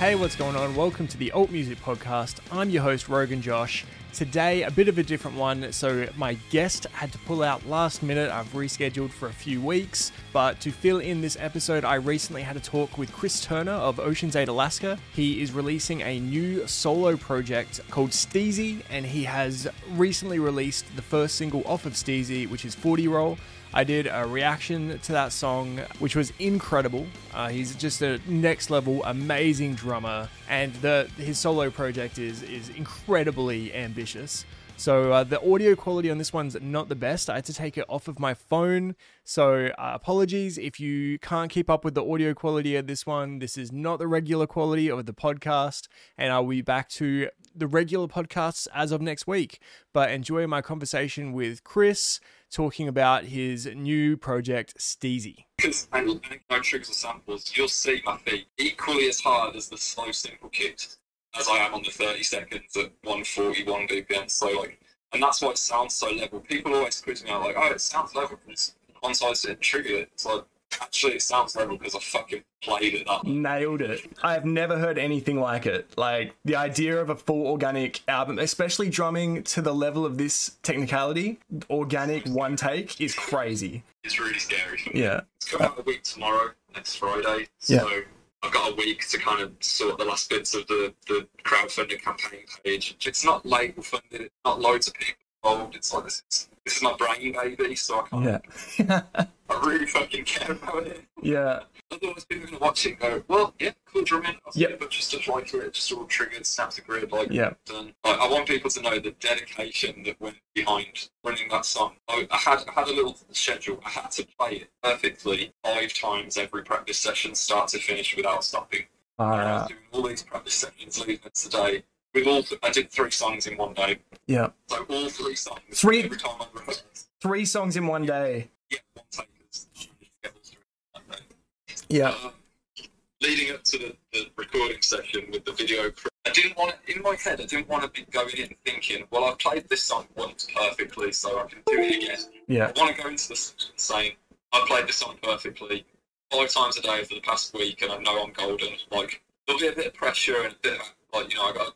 Hey, what's going on? Welcome to the Alt Music Podcast. I'm your host, Roguenjosh. Today, a bit of a different one. So, my guest had to pull out last minute. I've rescheduled for a few weeks. But to fill in this episode, I recently had a talk with Chris Turner of Oceans Ate Alaska. He is releasing a new solo project called Steezy, and he has recently released the first single off of Steezy, which is 40 Roll. I did a reaction to that song, which was incredible. Uh, he's just a next level, amazing drummer, and the his solo project is is incredibly ambitious. So uh, the audio quality on this one's not the best. I had to take it off of my phone. So uh, apologies if you can't keep up with the audio quality of this one. This is not the regular quality of the podcast, and I'll be back to the regular podcasts as of next week. But enjoy my conversation with Chris talking about his new project, Steezy. And no triggers or samples, you'll see my feet equally as hard as the slow simple kicks as I am on the 30 seconds at 141 BPM. So like, and that's why it sounds so level. People always quiz me out like, oh, it sounds level because once I said trigger it, it's like actually it sounds terrible because I fucking played it up. Nailed it. I have never heard anything like it. Like the idea of a full organic album, especially drumming to the level of this technicality, organic one take is crazy. It's really scary. Yeah. It's coming out a week tomorrow, next Friday. So Yeah. I've got a week to kind of sort the last bits of the, the crowdfunding campaign page. It's not label funded, it's not loads of people involved. It's like this is this is my brain baby, so I can't Yeah. I really fucking care about it. yeah. Otherwise people are gonna watch it and go, Well, yeah, cool drumming, Yep. yeah. but just just like it, just all triggered, snaps the grid, like Yeah. done. Like, I want people to know the dedication that went behind running that song. I, I had I had a little schedule. I had to play it perfectly five times every practice session, start to finish, without stopping. All And I was doing all these practice sessions leading up to today. With all, I did three songs in one day. Yeah. So all three songs. Three- Every time I rehearsed, Three songs in one day. yeah, one. Get all through that day. Yeah. Um, leading up to the, the recording session with the video crew, I didn't want to, in my head, I didn't want to be going in thinking, well, I've played this song once perfectly, so I can do it again. Yeah. I want to go into the session saying, I played this song perfectly five times a day for the past week, and I know I'm golden. Like, there'll be a bit of pressure and a bit of, like, you know, I got to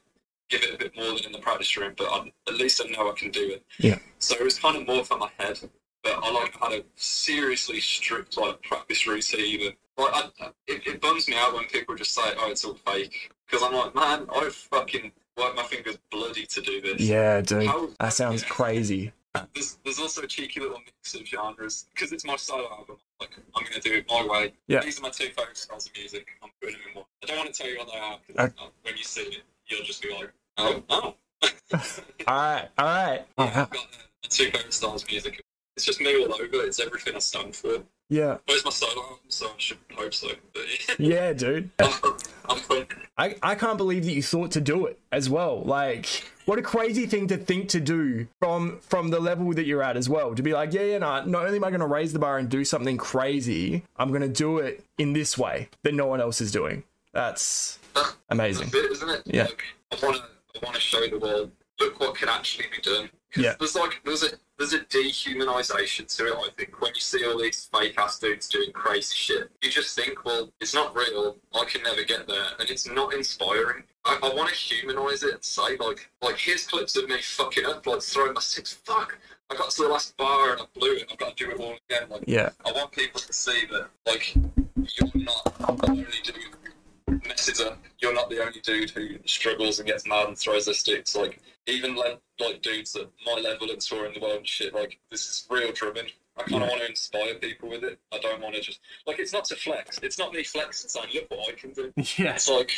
give it a bit more than in the practice room, but I, at least I know I can do it. Yeah. So it was kind of more for my head, but I like had a seriously strict like practice routine, and like I, it, it bums me out when people just say, "Oh, it's all fake," because I'm like, man, I fucking worked my fingers bloody to do this. Yeah, dude. How- That sounds crazy. There's, there's also a cheeky little mix of genres because it's my solo album. Like I'm gonna do it my way. Yeah. These are my two favourite styles of music. I'm putting them in one. I don't want to tell you what they are Uh, when you see it, you'll just be like, oh, oh. All right. All right. Yeah, I've got uh, my two favourite styles of music. It's just me all over. It's everything I stand for. Yeah. It's my album, so I should hope so. But Yeah, dude. I'm, I'm. I, I can't believe that you thought to do it as well. Like, what a crazy thing to think to do from from the level that you're at as well. To be like, yeah, yeah, no, not only am I going to raise the bar and do something crazy, I'm going to do it in this way that no one else is doing. That's amazing. That's isn't it? Yeah. Like, I want to I want to show the world look what can actually be done. Yeah. There's like there's a there's a dehumanization to it. I think when you see all these fake ass dudes doing crazy shit, you just think, well, it's not real. I can never get there, and it's not inspiring. I, I want to humanize it and say like like here's clips of me fucking up, like throwing my six. Fuck. I got to the last bar and I blew it. I've got to do it all again. Like Yeah. I want people to see that, like, you're not only who messes up. You're not the only dude who struggles and gets mad and throws their sticks. Like, even le- like dudes at my level and touring the world and shit. Like, this is real drumming. I kind of want to inspire people with it. I don't want to just like it's not to flex. It's not me flexing saying, "Look what I can do." Yeah. It's like,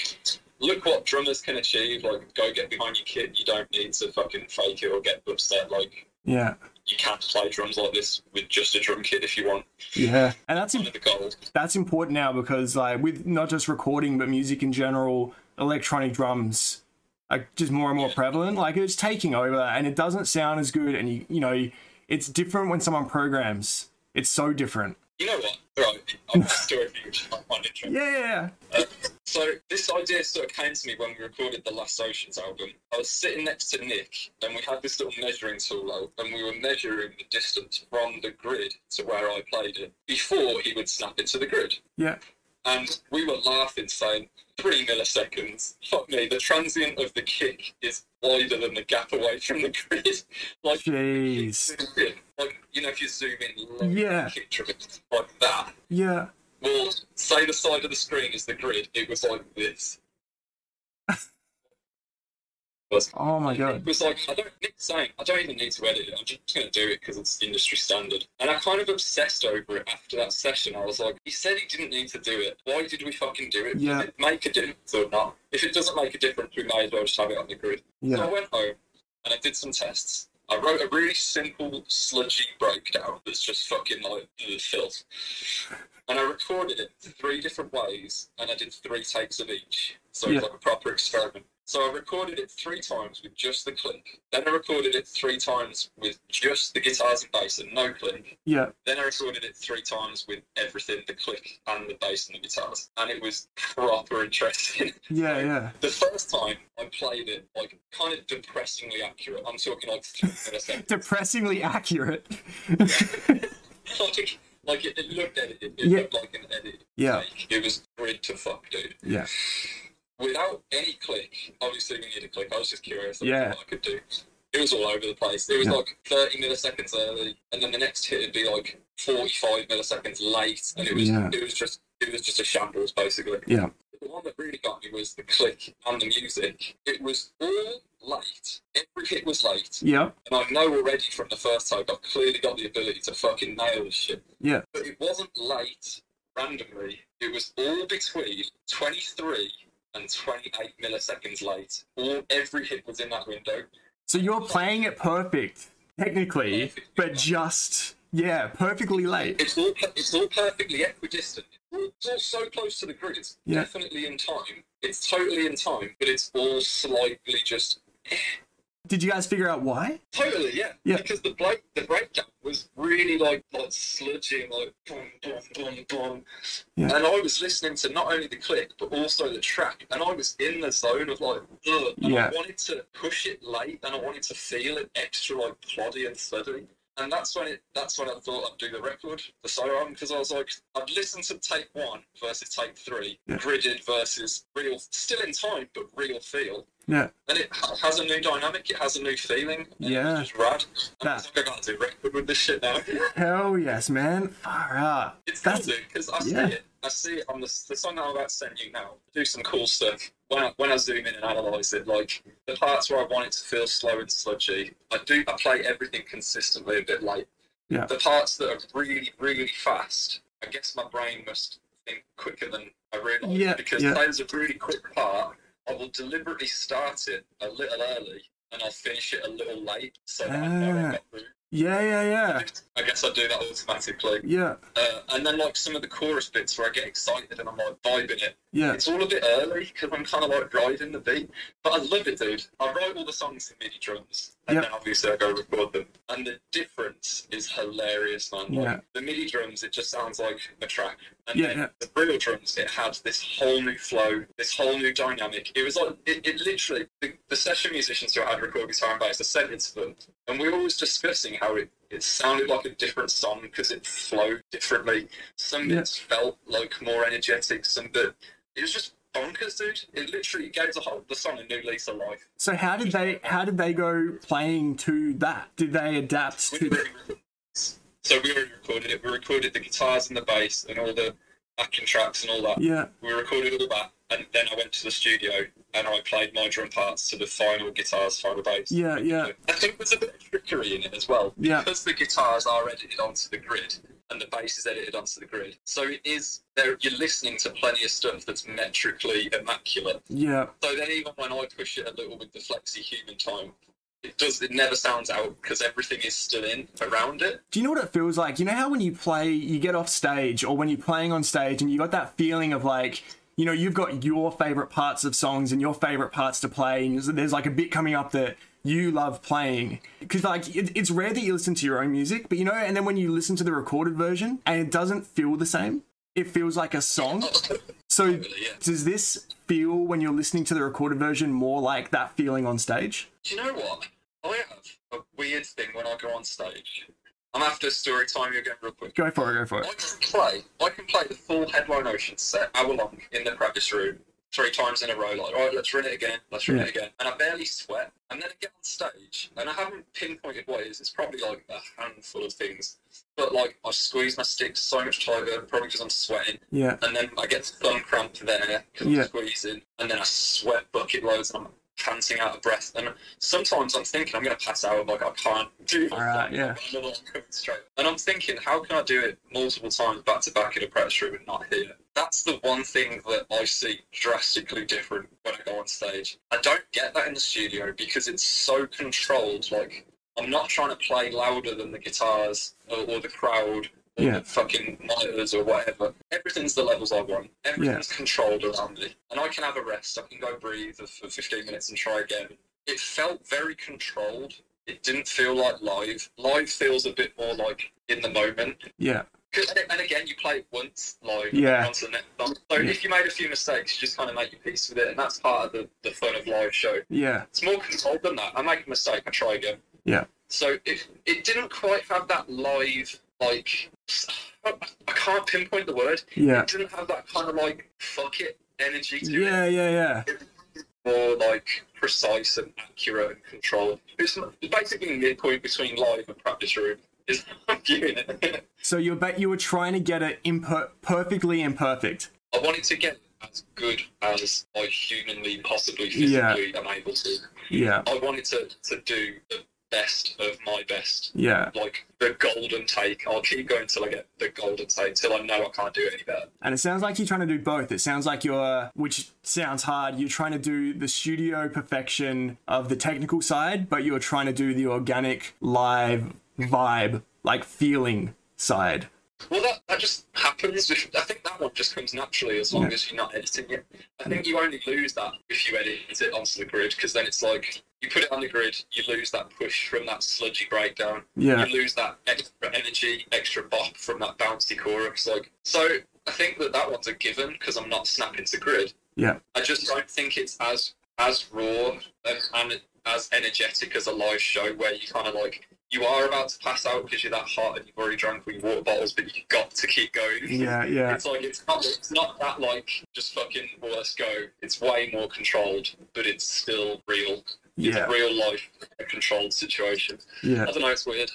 look what drummers can achieve. Like, go get behind your kit. You don't need to fucking fake it or get upset. Like, Yeah. you can't play drums like this with just a drum kit if you want. Yeah. And that's One of the goals. that's important now because like with not just recording but music in general, electronic drums are just more and more prevalent. Like it's taking over and it doesn't sound as good and you you know, it's different when someone programs. It's so different. You know what? Right, I've got a story for you which I. Yeah. So this idea sort of came to me when we recorded the Last Oceans album. I was sitting next to Nick, and we had this little measuring tool out, and we were measuring the distance from the grid to where I played it before he would snap into the grid. Yeah. and we were laughing, saying three milliseconds. Fuck me, the transient of the kick is wider than the gap away from the grid. Like, Jeez. like you know, if you zoom in, Yeah. like that. Yeah. Well, say the side of the screen is the grid. It was like this. Was- Oh my god! It was like I don't Nick saying I don't even need to edit it. I'm just going to do it because it's industry standard. And I kind of obsessed over it after that session. I was like, he said he didn't need to do it. Why did we fucking do it? Yeah. Does it make a difference or not? If it doesn't make a difference, we may as well just have it on the grid. So I went home and I did some tests. I wrote a really simple sludgy breakdown that's just fucking like ugh, filth. And I recorded it three different ways and I did three takes of each. So Yeah. it's like a proper experiment. So I recorded it three times with just the click. Then I recorded it three times with just the guitars and bass and no click. Yeah. Then I recorded it three times with everything, the click and the bass and the guitars. And it was proper interesting. Yeah. Yeah. The first time I played it, like kind of depressingly accurate. I'm talking like. Depressingly accurate. like, like it, it looked edited. It Yeah. looked like an edit. Yeah. Like, it was grid to fuck, dude. Yeah. Without any click, obviously we need a click. I was just curious about Yeah. what I could do. It was all over the place. It was Yeah. like 30 milliseconds early, and then the next hit would be like 45 milliseconds late, and it was Yeah. it was just it was just a shambles basically. Yeah. The one that really got me was the click and the music. It was all late. Every hit was late. Yeah. And I know already from the first time I've clearly got the ability to fucking nail this shit. Yeah. But it wasn't late randomly. It was all between 23 and 28 milliseconds late. All every hit was in that window. So you're playing it perfect, technically, but just yeah, perfectly late. It's all it's all perfectly equidistant. It's all so close to the grid. It's Yeah. definitely in time. It's totally in time, but it's all slightly just Did you guys figure out why? Totally, yeah. Yeah. Because the break the was really like like sludging, like boom, boom, boom, boom. Yeah. And I was listening to not only the click but also the track, and I was in the zone of like, ugh. And Yeah. I wanted to push it late, and I wanted to feel it extra like ploddy and sluddy. And that's when it. That's when I thought I'd do the record, the solo album, because I was like, I'd listen to tape one versus tape three, Yeah. gridded versus real, still in time but real feel Yeah. and it has a new dynamic. It has a new feeling. Yeah. it's just rad. And That- I think I got to do record with this shit now. Hell yes, man. Far out. it's That's- because I see yeah. it. I see it on the, the song that I'm about to send you now. Do some cool stuff. When I, when I zoom in and analyze it, like the parts where I want it to feel slow and sludgy, I do. I play everything consistently a bit late. Yeah. The parts that are really, really fast, I guess my brain must think quicker than I realise. Yeah, Because yeah. there's a really quick part. I will deliberately start it a little early and I'll finish it a little late so that I know ah. got room. Yeah, yeah, yeah. I guess I do that automatically. Yeah. Uh, and then like some of the chorus bits where I get excited and I'm like vibing it. Yeah. It's all a bit early because I'm kind of like riding the beat. But I love it, dude. I write all the songs in MIDI drums, and Yep. then obviously I go record them. And the difference is hilarious, man. Like, Yeah. The MIDI drums, it just sounds like a track. And Yeah, then yeah. the real drums, it had this whole new flow, this whole new dynamic. It was like, it, it literally, the, the session musicians who had record guitar and bass, I sent it to them. And we were always discussing how it, it sounded like a different song because it flowed differently. Some Yeah. bits felt like more energetic, some bit it was just bonkers, dude. It literally gave the whole the song a new lease of life. So how did they how did they go playing to that? Did they adapt to the so we already recorded it. We recorded the guitars and the bass and all the backing tracks and all that. Yeah. We recorded all that, and then I went to the studio and I played my drum parts to the final guitars, final bass. Yeah, yeah. I think there's a bit of trickery in it as well. Yeah. Because the guitars are edited onto the grid and the bass is edited onto the grid. So it is there you're listening to plenty of stuff that's metrically immaculate. Yeah. So then even when I push it a little with the flexi human time, it does it never sounds out because everything is still in around it. Do you know what it feels like? You know how when you play, you get off stage, or when you're playing on stage, and you got that feeling of like, you know, you've got your favorite parts of songs and your favorite parts to play, and there's- there's like a bit coming up that you love playing. Because like it, it's rare that you listen to your own music, but you know, and then when you listen to the recorded version, and it doesn't feel the same. It feels like a song. So yeah. does this feel when you're listening to the recorded version more like that feeling on stage? Do you know what? I have a weird thing when I go on stage. I'm after story time again real quick. Go for it. Go for it. I can play. I can play the full headline ocean set hour long in the practice room three times in a row. Like, all right, let's run it again. Let's run Yeah. it again. And I barely sweat. And then I get on stage, and I haven't pinpointed what it is. It's probably like a handful of things. But like, I squeeze my sticks so much tighter, probably because I'm sweating. Yeah. And then I get thumb cramp there because Yeah. I'm squeezing. And then I sweat bucket loads, and I'm panting out of breath. And sometimes I'm thinking I'm going to pass out. Like I can't do. All right, yeah. Another one coming straight. And I'm thinking, how can I do it multiple times back to back in a practice room and not hear? That's the one thing that I see drastically different when I go on stage. I don't get that in the studio because it's so controlled. Like I'm not trying to play louder than the guitars or, or the crowd Yeah. fucking monitors or whatever. Everything's the levels I want. Everything's controlled around me. And I can have a rest. I can go breathe for 15 minutes and try again. It felt very controlled. It didn't feel like live. Live feels a bit more like in the moment. Yeah. And again, you play it once live, Yeah. once the next time. So Yeah. if you made a few mistakes, you just kind of make your peace with it, and that's part of the, the fun of live show. Yeah. It's more controlled than that. I make a mistake, I try again. Yeah. So it it didn't quite have that live like I can't pinpoint the word. Yeah. It didn't have that kind of like fuck it energy to Yeah. Yeah. Yeah. it. More like precise and accurate and controlled. It's basically midpoint between live and practice room. Is viewing it. So you bet you were trying to get it imper- perfectly imperfect. I wanted to get as good as I humanly, possibly Yeah. physically am able to. Yeah. I wanted to, to do the best of my best. Yeah. Like the golden take. I'll keep going till I get the golden take till I know I can't do it any better. And it sounds like you're trying to do both. It sounds like you're, which sounds hard, you're trying to do the studio perfection of the technical side, but you're trying to do the organic, live vibe, like feeling side. Well, that, that just happens. With, I think that one just comes naturally as long Yeah. as you're not editing it. I think you only lose that if you edit it onto the grid because then it's like you put it on the grid, you lose that push from that sludgy breakdown. Yeah. You lose that extra energy, extra bop from that bouncy chorus. Like so, I think that that one's a given because I'm not snapping to grid. Yeah. I just don't think it's as as raw and, and as energetic as a live show where you kind of like you are about to pass out because you're that hot and you've already drank all your water bottles, but you've got to keep going. Yeah. Yeah. It's like it's not it's not that like just fucking well, let's go. It's way more controlled, but it's still real. Yeah. a real life controlled situation. Yeah. I don't know. It's weird.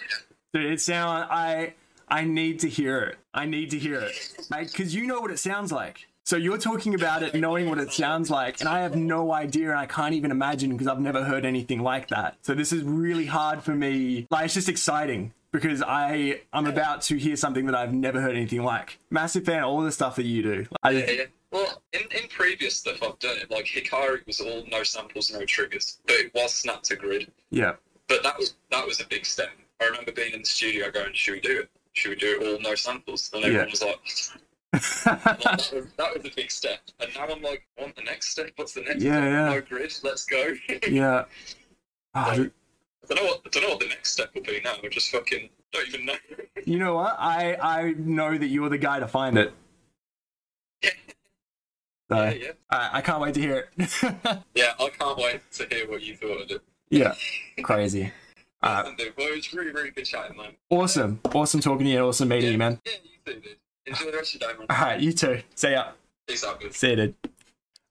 Dude, it sound I I need to hear it. I need to hear it, because you know what it sounds like. So you're talking about it, knowing what it sounds like, and I have no idea, and I can't even imagine because I've never heard anything like that. So this is really hard for me. Like it's just exciting because I I'm about to hear something that I've never heard anything like. Massive fan of all the stuff that you do. I, Yeah. Well, in, in previous stuff I've done it, like Hikari was all no samples, no triggers, but it was snap to grid. yeah, But that was that was a big step. I remember being in the studio going, "Should we do it? Should we do it all no samples?" And everyone Yeah. was like, that, was, "That was a big step." And now I'm like, "I want the next step? What's the next Yeah, step? yeah. No grid, let's go." yeah. Ah, dude, I don't know what I don't know what the next step will be now. I just fucking don't even know. you know what? I I know that you're the guy to find it. So, yeah, yeah, I, I can't wait to hear it. yeah. I can't wait to hear what you thought of it. yeah, crazy. Uh, well, it was really, really good chatting, man. awesome, awesome talking to you. Awesome meeting you, man. Yeah, you too, dude. Enjoy the rest of your day, man. All right, you too. See ya. Peace out, good. See you, dude.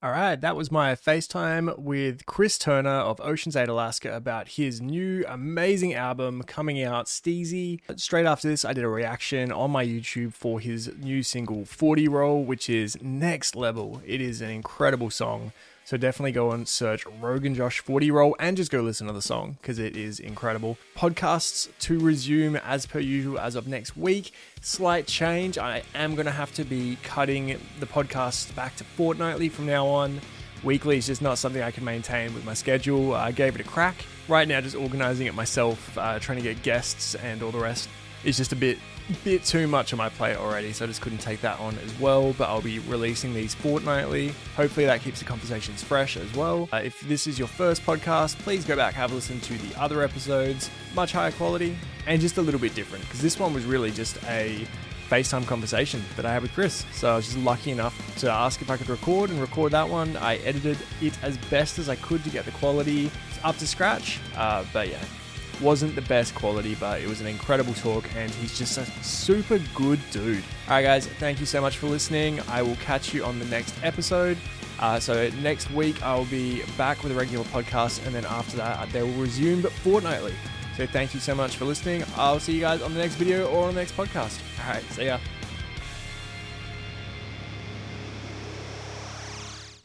All right, that was my FaceTime with Chris Turner of Oceans Ate Alaska about his new amazing album coming out, Steezy. Straight after this, I did a reaction on my YouTube for his new single, 40 Roll, which is next level. It is an incredible song. So definitely go and search Roguenjosh 40 Roll and just go listen to the song because it is incredible. Podcasts to resume as per usual as of next week. Slight change. I am going to have to be cutting the podcast back to fortnightly from now on. Weekly is just not something I can maintain with my schedule. I gave it a crack. Right now, just organizing it myself, uh, trying to get guests and all the rest is just a bit bit too much on my plate already, so I just couldn't take that on as well. But I'll be releasing these fortnightly. Hopefully, that keeps the conversations fresh as well. Uh, if this is your first podcast, please go back have a listen to the other episodes, much higher quality and just a little bit different because this one was really just a FaceTime conversation that I had with Chris. So I was just lucky enough to ask if I could record and record that one. I edited it as best as I could to get the quality up to scratch. Uh, but yeah, wasn't the best quality, but it was an incredible talk, and he's just a super good dude. All right, guys, thank you so much for listening. I will catch you on the next episode. Uh, so next week I will be back with a regular podcast, and then after that they will resume, but fortnightly. So thank you so much for listening. I'll see you guys on the next video or on the next podcast. All right, see ya.